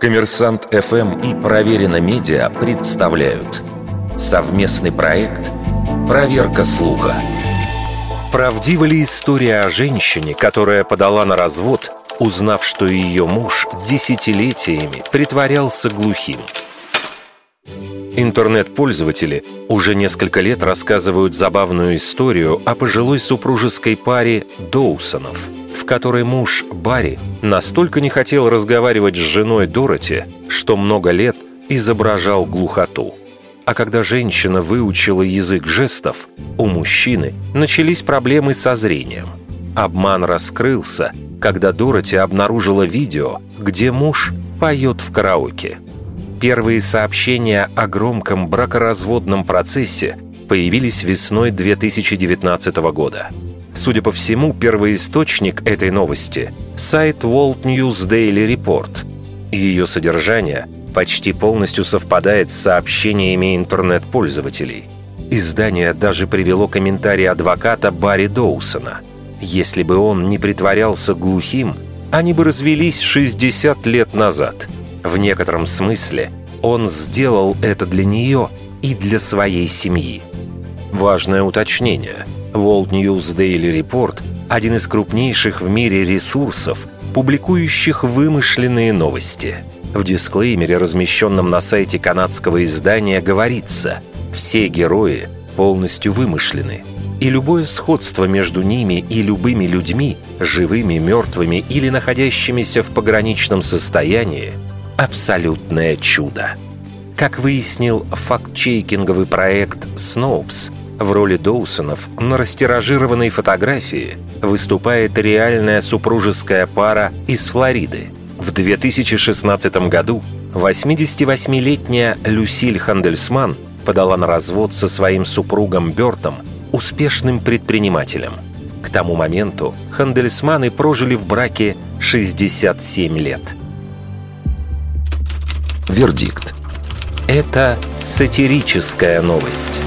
Коммерсант ФМ и Проверено Медиа представляют совместный проект «Проверка слуха». Правдива ли история о женщине, которая подала на развод, узнав, что ее муж десятилетиями притворялся глухим? Интернет-пользователи уже несколько лет рассказывают забавную историю о пожилой супружеской паре Доусонов – в которой муж Барри настолько не хотел разговаривать с женой Дороти, что много лет изображал глухоту. А когда женщина выучила язык жестов, у мужчины начались проблемы со зрением. Обман раскрылся, когда Дороти обнаружила видео, где муж поет в караоке. Первые сообщения о громком бракоразводном процессе появились весной 2019 года – Судя по всему, первоисточник этой новости – сайт World News Daily Report. Ее содержание почти полностью совпадает с сообщениями интернет-пользователей. Издание даже привело комментарий адвоката Барри Доусона. Если бы он не притворялся глухим, они бы развелись 60 лет назад. В некотором смысле он сделал это для нее и для своей семьи. Важное уточнение – World News Daily Report – один из крупнейших в мире ресурсов, публикующих вымышленные новости. В дисклеймере, размещенном на сайте канадского издания, говорится «Все герои полностью вымышлены, и любое сходство между ними и любыми людьми, живыми, мертвыми или находящимися в пограничном состоянии – абсолютное чудо». Как выяснил факт-чейкинговый проект «Snopes», в роли Доусонов на растиражированной фотографии выступает реальная супружеская пара из Флориды. В 2016 году 88-летняя Люсиль Хандельсман подала на развод со своим супругом Бертом, успешным предпринимателем. К тому моменту Хандельсманы прожили в браке 67 лет. Вердикт. Это сатирическая новость.